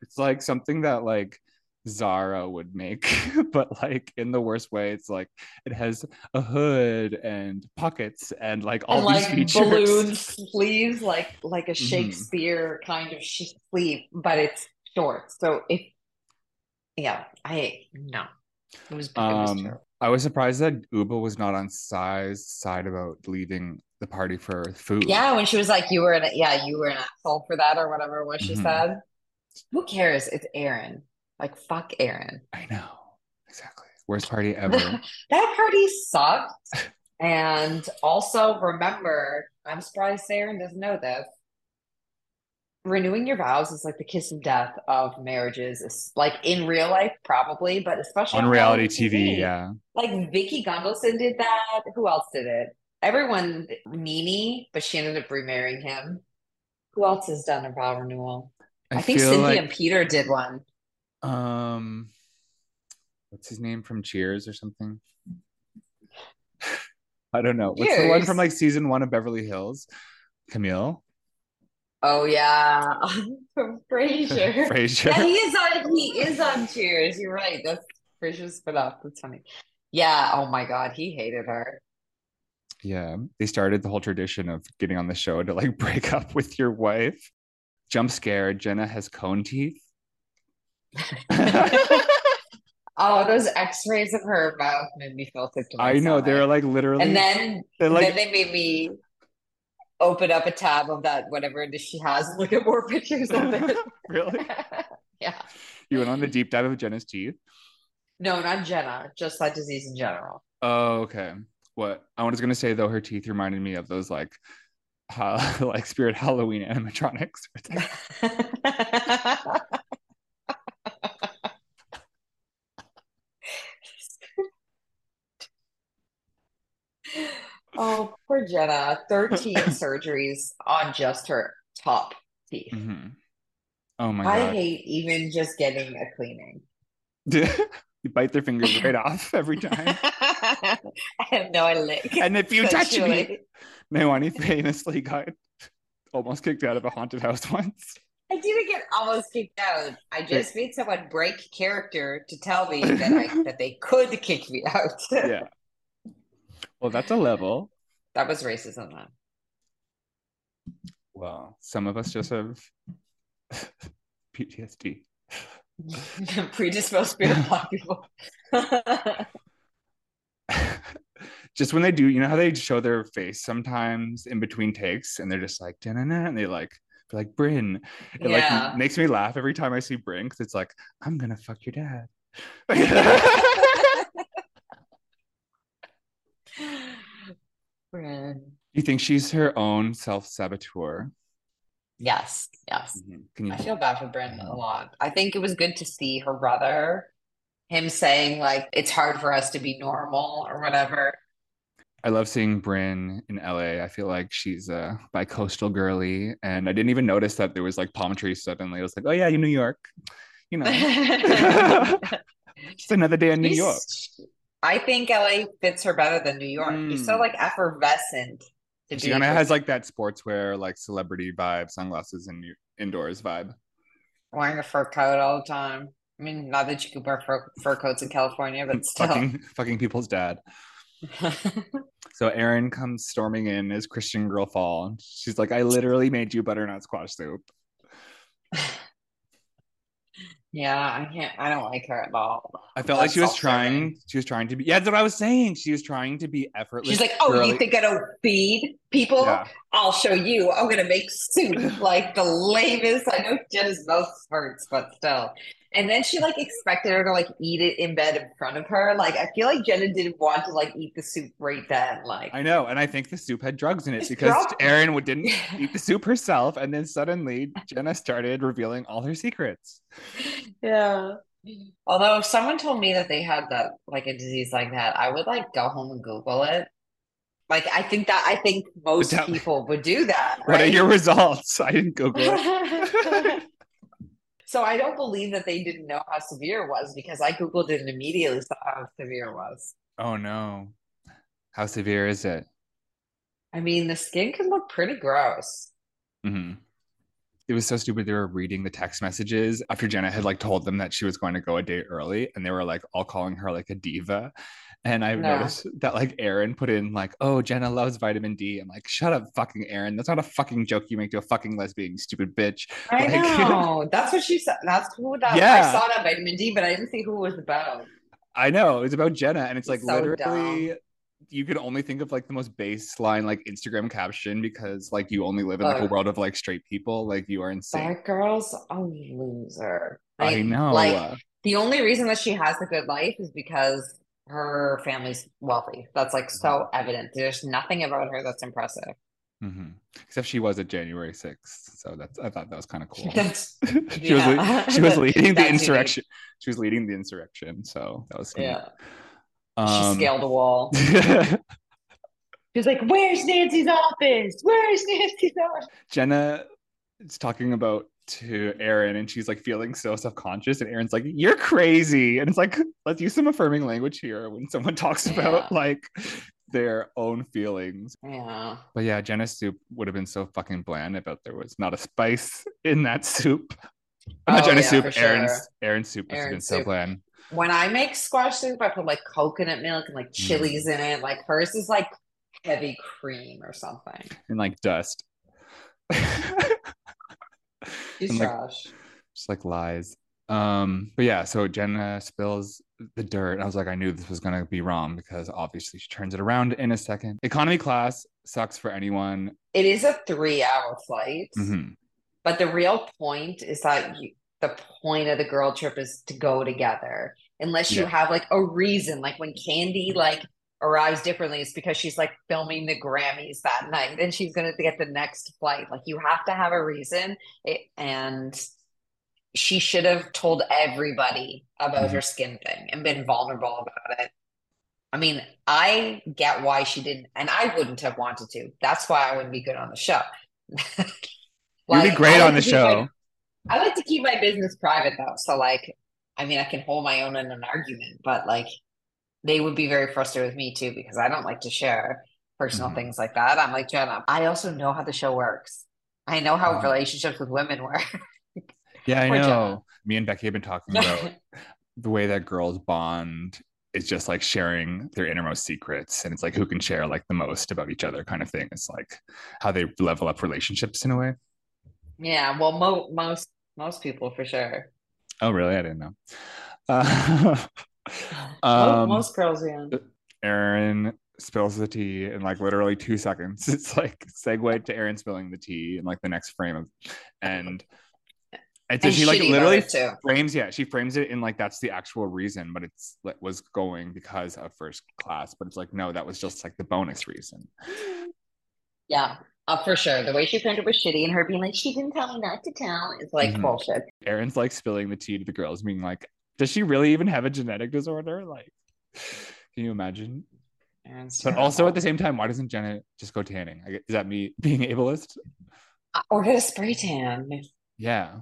[SPEAKER 1] It's like something that like Zara would make, but like in the worst way. It's like it has a hood and pockets and like all
[SPEAKER 2] and
[SPEAKER 1] these
[SPEAKER 2] like
[SPEAKER 1] features.
[SPEAKER 2] balloon sleeves, like like a
[SPEAKER 1] Mhm.
[SPEAKER 2] Shakespeare kind of sleeve, but it's short. So if yeah, I no, it was, it was
[SPEAKER 1] Um,
[SPEAKER 2] terrible.
[SPEAKER 1] I was surprised that Ubah was not on Sai's side about leaving the party for food.
[SPEAKER 2] Yeah, when she was like, "You were an yeah, you were an asshole for that," or whatever what she
[SPEAKER 1] Mhm.
[SPEAKER 2] said. Who cares? It's Erin. Like fuck Erin.
[SPEAKER 1] I know exactly. Worst party ever.
[SPEAKER 2] that party sucked. And also remember, I'm surprised Erin doesn't know this. Renewing your vows is like the kiss of death of marriages. It's like in real life, probably, but especially
[SPEAKER 1] on reality TV, yeah.
[SPEAKER 2] Like Vicki Gunvalson did that. Who else did it? Everyone, NeNe, but she ended up remarrying him. Who else has done a vow renewal? I, think
[SPEAKER 1] feel
[SPEAKER 2] Cynthia
[SPEAKER 1] like
[SPEAKER 2] and Peter did one.
[SPEAKER 1] Um, what's his name from Cheers or something? I don't know. What's the one from like season one of Beverly Hills? Camille
[SPEAKER 2] Oh yeah, from Frasier.
[SPEAKER 1] Frasier.
[SPEAKER 2] Yeah, he is on. He is on Cheers. You're right. That's Frasier's spin off. That's funny. Yeah. Oh my God, he hated her.
[SPEAKER 1] Yeah, they started the whole tradition of getting on the show to like break up with your wife. Jump scare. Jenna has cone teeth.
[SPEAKER 2] Oh, those X-rays of her mouth made me feel sick to
[SPEAKER 1] I know they're like literally.
[SPEAKER 2] And then,
[SPEAKER 1] they're like
[SPEAKER 2] then they made me open up a tab of that whatever it is she has and look at more pictures of it.
[SPEAKER 1] really.
[SPEAKER 2] yeah.
[SPEAKER 1] You went on the deep dive of Jenna's teeth.
[SPEAKER 2] No, not Jenna. Just that disease in general.
[SPEAKER 1] Oh, okay. What I was gonna say though, her teeth reminded me of those like, ha- like Spirit Halloween animatronics.
[SPEAKER 2] Oh, poor Jenna. 13 surgeries on just her top teeth.
[SPEAKER 1] Mhm. Oh my
[SPEAKER 2] I
[SPEAKER 1] god!
[SPEAKER 2] hate even just getting a cleaning.
[SPEAKER 1] you bite their fingers right off every time.
[SPEAKER 2] and no, I lick.
[SPEAKER 1] And if you touch me. Nywani famously got almost kicked out of a haunted house once.
[SPEAKER 2] I didn't get almost kicked out. I just made someone break character to tell me that I that they could kick me out.
[SPEAKER 1] Yeah. Well, that's a level.
[SPEAKER 2] that was racism then.
[SPEAKER 1] Well, some of us just have PTSD.
[SPEAKER 2] Predisposed spirit black people.
[SPEAKER 1] just when they do, you know how they show their face sometimes in between takes, and they're just like, "Da-na-na," and they like, like Brynn. It
[SPEAKER 2] Yeah.
[SPEAKER 1] like makes me laugh every time I see Brynn because it's like, I'm gonna fuck your dad.
[SPEAKER 2] Brynn.
[SPEAKER 1] you think she's her own self saboteur?
[SPEAKER 2] Yes, yes.
[SPEAKER 1] Mm-hmm. You?
[SPEAKER 2] I feel bad for Brynn a lot. I think it was good to see her brother, him saying like it's hard for us to be normal or whatever.
[SPEAKER 1] I love seeing Brynn in LA. I feel like she's a bi-coastal girly, and I didn't even notice that there was like palm trees suddenly. I was like, oh yeah, you New York, you know, just another day in New York.
[SPEAKER 2] I think LA fits her better than New York. She's so
[SPEAKER 1] Mm.
[SPEAKER 2] like effervescent.
[SPEAKER 1] She kind of has like that sportswear, like celebrity vibe, sunglasses, and indoors vibe.
[SPEAKER 2] wearing a fur coat all the time. I mean, not that you could wear fur, fur coats in California, but still.
[SPEAKER 1] fucking, fucking people's dad. So Erin comes storming in as Christian Girl Fall. She's like, I literally made you butternut squash soup.
[SPEAKER 2] yeah, I can't. I don't like her at all.
[SPEAKER 1] I felt like she was trying. She was trying to be. Yeah, that's what I was saying. She was trying to be effortless.
[SPEAKER 2] She's like, "Oh,
[SPEAKER 1] girly."
[SPEAKER 2] you think I don't feed people?
[SPEAKER 1] Yeah.
[SPEAKER 2] I'll show you. I'm gonna make soup like the lamest. I know Jenna's mouth hurts, but still. And then she like expected her to like eat it in bed in front of her. Like I feel like Jenna didn't want to like eat the soup right then. Like
[SPEAKER 1] I know, and I think the soup had drugs in it because
[SPEAKER 2] drugs.
[SPEAKER 1] Erin would didn't eat the soup herself, and then suddenly Jenna started revealing all her secrets.
[SPEAKER 2] yeah, Although if someone told me that they had that like a disease like that, I would like go home and Google it. Like I think that I think most people would do that.
[SPEAKER 1] What are your results? I didn't Google it.
[SPEAKER 2] so I don't believe that they didn't know how severe it was because I Googled it and immediately saw how severe it was.
[SPEAKER 1] Oh no. How severe is it?
[SPEAKER 2] I mean, the skin can look pretty gross.
[SPEAKER 1] hmm It was so stupid. They were reading the text messages after Jenna had like told them that she was going to go a day early, and they were like all calling her like a diva. And I
[SPEAKER 2] No.
[SPEAKER 1] noticed that like Erin put in like, "Oh, Jenna loves vitamin D." I'm like, "Shut up, fucking Erin. That's not a fucking joke you make to a fucking lesbian, stupid bitch."
[SPEAKER 2] I
[SPEAKER 1] Like-
[SPEAKER 2] know. That's what she said. That's who that
[SPEAKER 1] Yeah.
[SPEAKER 2] I saw that vitamin D, but I didn't see who it was about.
[SPEAKER 1] I know it's about Jenna, and it's like
[SPEAKER 2] So
[SPEAKER 1] literally. You could only think of like the most baseline like Instagram caption because like you only live in like a world of like straight people. Like you are insane.
[SPEAKER 2] That girl's a loser.
[SPEAKER 1] I know.
[SPEAKER 2] Like the only reason that she has a good life is because her family's wealthy. That's like
[SPEAKER 1] Mm-hmm.
[SPEAKER 2] so evident. There's nothing about her that's impressive.
[SPEAKER 1] hmm Except she was at January 6th. So that's I thought that was kind of cool. She was
[SPEAKER 2] Yeah.
[SPEAKER 1] le- she was leading the
[SPEAKER 2] That's unique.
[SPEAKER 1] insurrection. She was leading the insurrection. So that was neat.
[SPEAKER 2] yeah.
[SPEAKER 1] Um,
[SPEAKER 2] she scaled a wall. She's like, "Where's Nancy's office? Where's Nancy's office?"
[SPEAKER 1] Jenna is talking about to Erin and she's like feeling so self-conscious and Erin's like you're crazy and it's like let's use some affirming language here when someone talks about like their own feelings
[SPEAKER 2] Yeah.
[SPEAKER 1] but yeah Jenna's soup would have been so fucking bland if there was not a spice in that soup not
[SPEAKER 2] Oh,
[SPEAKER 1] Jenna's
[SPEAKER 2] yeah,
[SPEAKER 1] soup
[SPEAKER 2] for sure.
[SPEAKER 1] Erin's Erin's soup must have been
[SPEAKER 2] Erin's
[SPEAKER 1] so bland
[SPEAKER 2] When I make squash soup, I put like coconut milk and like chilies
[SPEAKER 1] Mm.
[SPEAKER 2] in it. Like hers is like heavy cream or something.
[SPEAKER 1] and like dust And, like,
[SPEAKER 2] trash.
[SPEAKER 1] just like lies. Um, but yeah, so Jenna spills the dirt. I was like, I knew this was gonna be wrong because obviously she turns it around in a second. Economy class sucks for anyone.
[SPEAKER 2] It is a three-hour flight,
[SPEAKER 1] Mhm.
[SPEAKER 2] but the real point is that you, the point of the girl trip is to go together. Unless you
[SPEAKER 1] Yeah.
[SPEAKER 2] have like a reason, like when Candy like arrives differently, is because she's like filming the Grammys that night and she's gonna get the next flight. Like you have to have a reason. It, and she should have told everybody about
[SPEAKER 1] Mhm.
[SPEAKER 2] her skin thing and been vulnerable about it. I mean, I get why she didn't, and I wouldn't have wanted to. That's why I wouldn't be good on the show.
[SPEAKER 1] You'd be great on the
[SPEAKER 2] to keep my-
[SPEAKER 1] show.
[SPEAKER 2] I like to keep my business private though. So like, I mean, I can hold my own in an argument, but like, they would be very frustrated with me too because I don't like to share personal
[SPEAKER 1] Mhm.
[SPEAKER 2] things like that. I'm like Jenna. I also know how the show works. I know how
[SPEAKER 1] Mhm.
[SPEAKER 2] relationships with women work.
[SPEAKER 1] Yeah, I
[SPEAKER 2] Poor Jenna.
[SPEAKER 1] know. Me and Becky have been talking about the way that girls bond is just like sharing their innermost secrets and it's like who can share like the most about each other kind of thing. It's like how they level up relationships in a way.
[SPEAKER 2] yeah, well, mo- most most people for sure.
[SPEAKER 1] Oh, really? I didn't know. Uh, Um,
[SPEAKER 2] most girls, yeah.
[SPEAKER 1] Erin spills the tea in like literally two seconds. It's like segue to Erin spilling the tea in like the next frame of, and and so
[SPEAKER 2] And
[SPEAKER 1] she like literally frames yeah she frames it in like that's the actual reason, but it's like was going because of first class, but it's like no that was just like the bonus reason.
[SPEAKER 2] Yeah, uh, for sure. The way she framed it was shitty, and her being like, "She didn't tell me not to tell," is like
[SPEAKER 1] Mhm.
[SPEAKER 2] bullshit.
[SPEAKER 1] Erin's like spilling the tea to the girls, being like, does she really even have a genetic disorder? Like, can you imagine? But also at the same time, why doesn't Jenna just go tanning? Is that me being ableist?
[SPEAKER 2] Uh, or get a spray tan.
[SPEAKER 1] Yeah.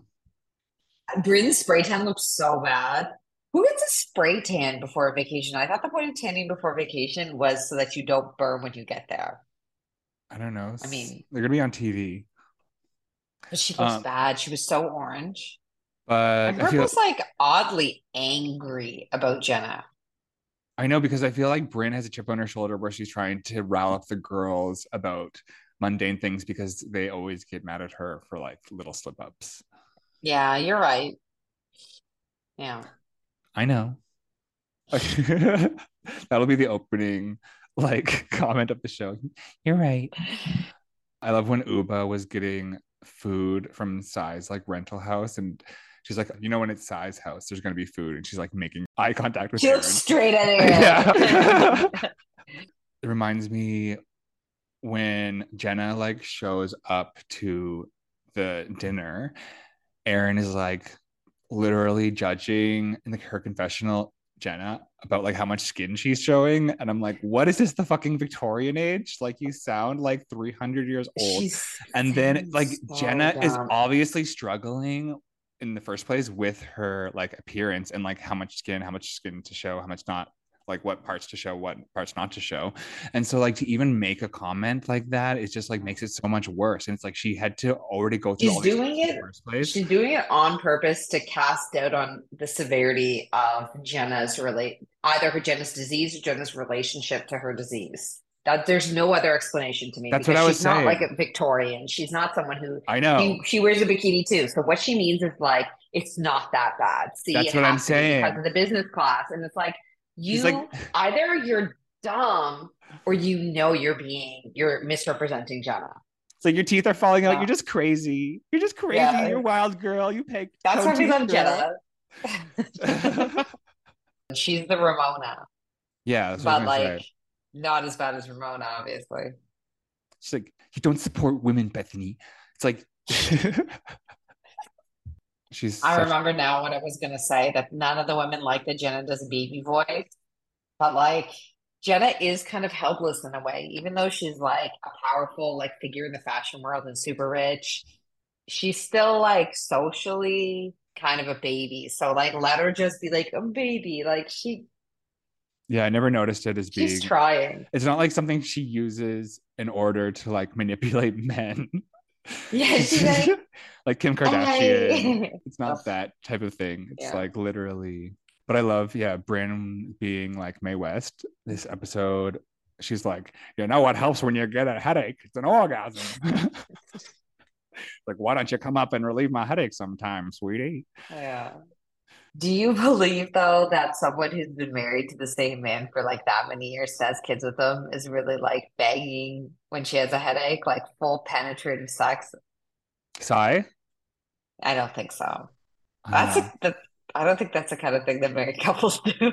[SPEAKER 2] Brynn's spray tan looks so bad. Who gets a spray tan before a vacation? I thought the point of tanning before vacation was so that you don't burn when you get there.
[SPEAKER 1] I don't know.
[SPEAKER 2] I mean-
[SPEAKER 1] they're gonna be on TV,
[SPEAKER 2] But she looks
[SPEAKER 1] Um,
[SPEAKER 2] bad. She was so orange.
[SPEAKER 1] But
[SPEAKER 2] And
[SPEAKER 1] I
[SPEAKER 2] her
[SPEAKER 1] feel
[SPEAKER 2] was like oddly angry about Jenna.
[SPEAKER 1] I know because I feel like Brynn has a chip on her shoulder where she's trying to rile up the girls about mundane things because they always get mad at her for like little slip ups.
[SPEAKER 2] Yeah, you're right. Yeah.
[SPEAKER 1] I know. That'll be the opening like comment of the show. You're right. I love when Ubah was getting food from Sai's like rental house and she's like, you know, when it's Sai's house, there's gonna be food, and she's like making eye contact with
[SPEAKER 2] She
[SPEAKER 1] Erin.
[SPEAKER 2] looks straight at Erin.
[SPEAKER 1] Yeah. It reminds me when Jenna like shows up to the dinner, Erin is like literally judging in like her confessional Jenna about like how much skin she's showing. And I'm like, what is this, the fucking Victorian age? Like, you sound like 300 years old.
[SPEAKER 2] She's
[SPEAKER 1] and then, like, Jenna is obviously struggling in the first place with her like appearance and like how much skin, how much skin to show, how much not, like what parts to show, what parts not to show. And so, like, to even make a comment like that, it just like makes it so much worse. And it's like she had to already go through
[SPEAKER 2] She's
[SPEAKER 1] all
[SPEAKER 2] doing it-
[SPEAKER 1] the first place.
[SPEAKER 2] She's doing it on purpose to cast doubt on the severity of Jenna's relate either her Jenna's disease or Jenna's relationship to her disease. That there's no other explanation to me.
[SPEAKER 1] That's what
[SPEAKER 2] because
[SPEAKER 1] I was
[SPEAKER 2] she's not like a Victorian. She's not someone who
[SPEAKER 1] I know.
[SPEAKER 2] she, she wears a bikini too. So what she means is like it's not that bad. See,
[SPEAKER 1] That's what I'm
[SPEAKER 2] has to be
[SPEAKER 1] saying.
[SPEAKER 2] because of the business class, and it's like you
[SPEAKER 1] like-
[SPEAKER 2] either you're dumb or you know you're being you're misrepresenting Jenna.
[SPEAKER 1] So your teeth are falling out. You're just crazy. You're just crazy.
[SPEAKER 2] Yeah.
[SPEAKER 1] You're a wild girl. You peg.
[SPEAKER 2] That's why we love. Jenna. She's the Ramona,
[SPEAKER 1] yeah, that's what
[SPEAKER 2] but like
[SPEAKER 1] say.
[SPEAKER 2] Not as bad as Ramona, obviously.
[SPEAKER 1] She's like, you don't support women, Bethany. It's like she's.
[SPEAKER 2] I remember now what I was gonna say that none of the women like that Jenna does a baby voice, but like Jenna is kind of helpless in a way, even though she's like a powerful like figure in the fashion world and super rich. She's still like socially kind of a baby. So like let her just be like a baby. Like she
[SPEAKER 1] Yeah, I never noticed it as being.
[SPEAKER 2] she's trying.
[SPEAKER 1] it's not like something she uses in order to like manipulate men.
[SPEAKER 2] Yeah, she's like,
[SPEAKER 1] like Kim Kardashian. It's not that type of thing. It's
[SPEAKER 2] Yeah.
[SPEAKER 1] like literally. But I love, yeah, Brandon being like Mae West. This episode, she's like, you know what helps when you get a headache? It's an orgasm. like, why don't you come up and relieve my headache sometime, sweetie?
[SPEAKER 2] Yeah. Do you believe though that someone who's been married to the same man for like that many years, has kids with them, is really like begging when she has a headache, like full penetrative sex?
[SPEAKER 1] Sorry?
[SPEAKER 2] I don't think so.
[SPEAKER 1] I
[SPEAKER 2] That's
[SPEAKER 1] uh.
[SPEAKER 2] a, that, I don't think that's the kind of thing that married couples do.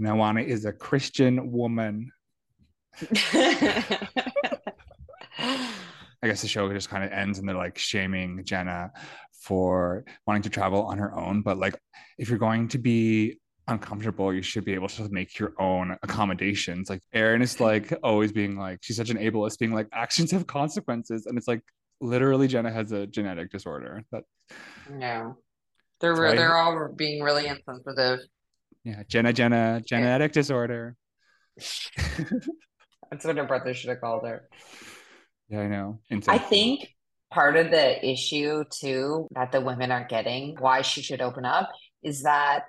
[SPEAKER 1] Nywani is a Christian woman. I guess the show just kind of ends and they're like shaming Jenna for wanting to travel on her own. But like, if you're going to be uncomfortable, you should be able to make your own accommodations. Like, Erin is like always being like, she's such an ableist, being like, actions have consequences. And it's like, literally, Jenna has a genetic disorder. That,
[SPEAKER 2] No. They're they're all being really insensitive.
[SPEAKER 1] yeah, Jenna, Jenna, genetic disorder.
[SPEAKER 2] That's what her brother should have called her.
[SPEAKER 1] Yeah, I know.
[SPEAKER 2] I think part of the issue too that the women are getting, why she should open up, is that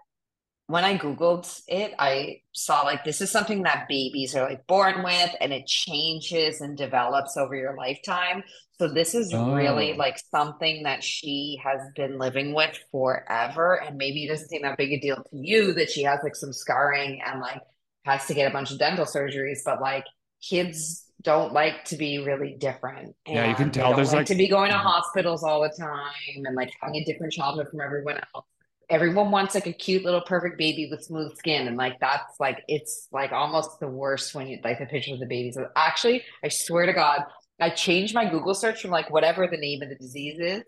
[SPEAKER 2] when I Googled it, I saw like this is something that babies are like born with and it changes and develops over your lifetime. So this is really
[SPEAKER 1] Oh.
[SPEAKER 2] like something that she has been living with forever. And maybe it doesn't seem that big a deal to you that she has like some scarring and like has to get a bunch of dental surgeries, but like kids don't like to be really different.
[SPEAKER 1] Yeah, you can tell there's,
[SPEAKER 2] like
[SPEAKER 1] like-
[SPEAKER 2] to be going to
[SPEAKER 1] Mhm.
[SPEAKER 2] hospitals all the time and like having a different childhood from everyone else. Everyone wants like a cute little perfect baby with smooth skin, and like that's like it's like almost the worst when you like the pictures of the babies. So actually, I swear to God, I changed my Google search from like whatever the name of the disease is.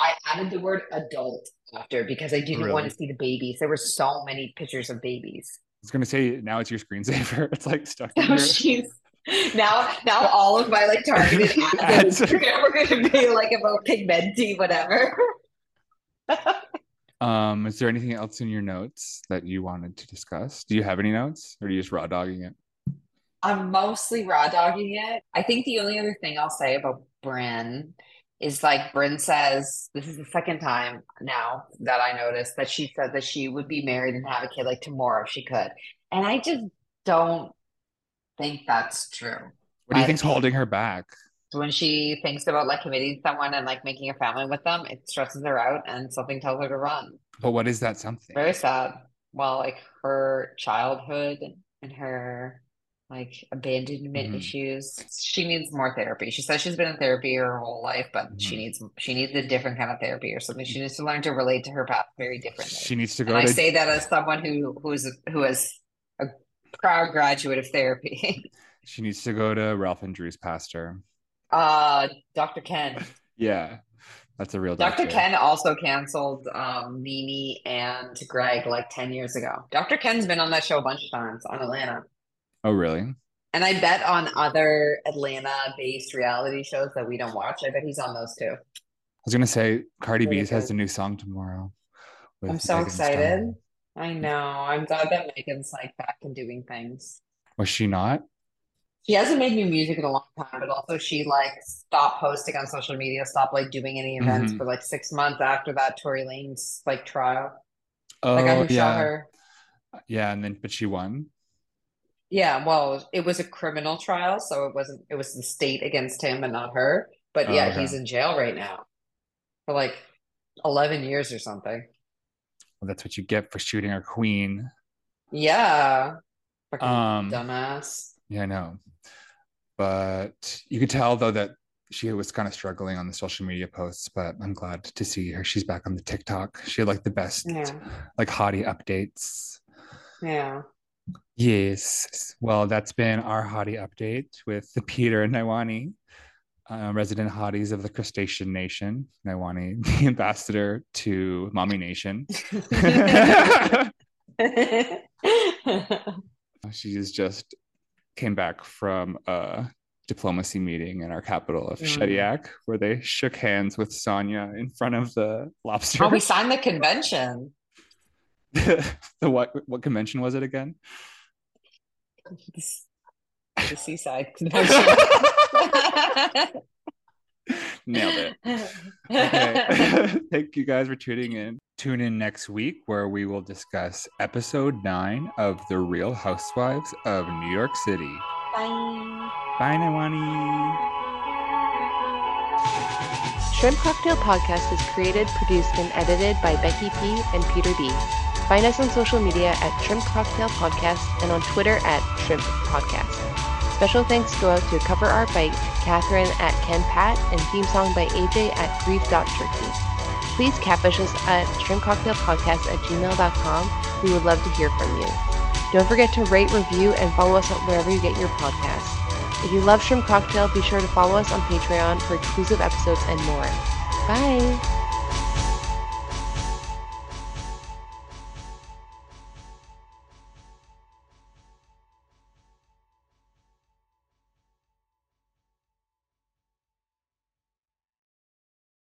[SPEAKER 2] I added the word adult after because I didn't want to see the babies. There were so many pictures of babies.
[SPEAKER 1] I was gonna say now it's your screensaver. It's like stuck
[SPEAKER 2] Oh, jeez. Now, now all of my like targeted ads are going to be like about pigmenti, whatever.
[SPEAKER 1] Um, is there anything else in your notes that you wanted to discuss? Do you have any notes, or are you just raw dogging it?
[SPEAKER 2] I'm mostly raw dogging it. I think the only other thing I'll say about Brynn is like Brynn says, this is the second time now that I noticed that she said that she would be married and have a kid like tomorrow if she could. And I just don't think that's true.
[SPEAKER 1] What do you think's holding her back?
[SPEAKER 2] When she thinks about like committing someone and like making a family with them, it stresses her out and something tells her to run.
[SPEAKER 1] But what is that something?
[SPEAKER 2] Very sad. Well, like her childhood and her like abandonment
[SPEAKER 1] Mhm.
[SPEAKER 2] issues. She needs more therapy. She says she's been in therapy her whole life, but she
[SPEAKER 1] Mhm.
[SPEAKER 2] needs she needs a different kind of therapy or something. She needs to learn to relate to her past very differently.
[SPEAKER 1] She needs to
[SPEAKER 2] and
[SPEAKER 1] go
[SPEAKER 2] I say that as someone who who's who is a proud graduate of therapy.
[SPEAKER 1] She needs to go to Ralph and Drew's pastor.
[SPEAKER 2] Uh, Dr. Ken.
[SPEAKER 1] Yeah, that's a real
[SPEAKER 2] Dr.
[SPEAKER 1] doctor.
[SPEAKER 2] Ken also canceled um, Mimi and Greg like 10 years ago. Dr. Ken's been on that show a bunch of times on Atlanta.
[SPEAKER 1] Oh, really?
[SPEAKER 2] And I bet on other Atlanta based reality shows that we don't watch. I bet he's on those too.
[SPEAKER 1] I was gonna say Cardi
[SPEAKER 2] Really
[SPEAKER 1] B has a new song tomorrow.
[SPEAKER 2] I'm so
[SPEAKER 1] Megan
[SPEAKER 2] excited. I know. I'm glad that Megan's like back and doing things.
[SPEAKER 1] Was she not?
[SPEAKER 2] She hasn't made new music in a long time, but also she like stopped posting on social media, stopped like doing any events
[SPEAKER 1] Mhm.
[SPEAKER 2] for like six months after that Tory Lanez like trial.
[SPEAKER 1] Oh,
[SPEAKER 2] The guy who
[SPEAKER 1] yeah,
[SPEAKER 2] her.
[SPEAKER 1] yeah, and then but she won.
[SPEAKER 2] Yeah, well, it was a criminal trial, so it wasn't it was the state against him and not her. But
[SPEAKER 1] Oh,
[SPEAKER 2] yeah,
[SPEAKER 1] okay.
[SPEAKER 2] he's in jail right now for like 11 years or something.
[SPEAKER 1] Well, that's what you get for shooting our queen.
[SPEAKER 2] Yeah. Fucking
[SPEAKER 1] Um,
[SPEAKER 2] dumbass.
[SPEAKER 1] Yeah, I know. But you could tell though that she was kind of struggling on the social media posts, but I'm glad to see her. She's back on the TikTok. She had like the best
[SPEAKER 2] Yeah.
[SPEAKER 1] like hottie updates.
[SPEAKER 2] Yeah.
[SPEAKER 1] Yes. Well, that's been our hottie update with the Peter and Nywani, uh, resident hotties of the crustacean nation. Nywani, the ambassador to Mommy Nation. she just came back from a diplomacy meeting in our capital of
[SPEAKER 2] Mm.
[SPEAKER 1] Shediac, where they shook hands with Sanya in front of the lobster.
[SPEAKER 2] Oh, we signed the convention.
[SPEAKER 1] the what what convention was it again?
[SPEAKER 2] The seaside convention.
[SPEAKER 1] Nailed it. Okay. Thank you guys for tuning in. Tune in next week where we will discuss episode nine of The Real Housewives of New York City.
[SPEAKER 2] Bye.
[SPEAKER 1] Bye, Nywani.
[SPEAKER 3] Shrimp Cocktail Podcast is created, produced, and edited by Becky P. and Peter B. Find us on social media at Shrimp Cocktail Podcast and on Twitter at Shrimp Podcast. Special thanks go out to Cover Art by Catherine at Ken Pat and theme song by AJ at Grief.Turkey. Please catfish us at shrimpcocktailpodcast at gmail.com. We would love to hear from you. Don't forget to rate, review, and follow us wherever you get your podcasts. If you love Shrimp Cocktail, be sure to follow us on Patreon for exclusive episodes and more. Bye!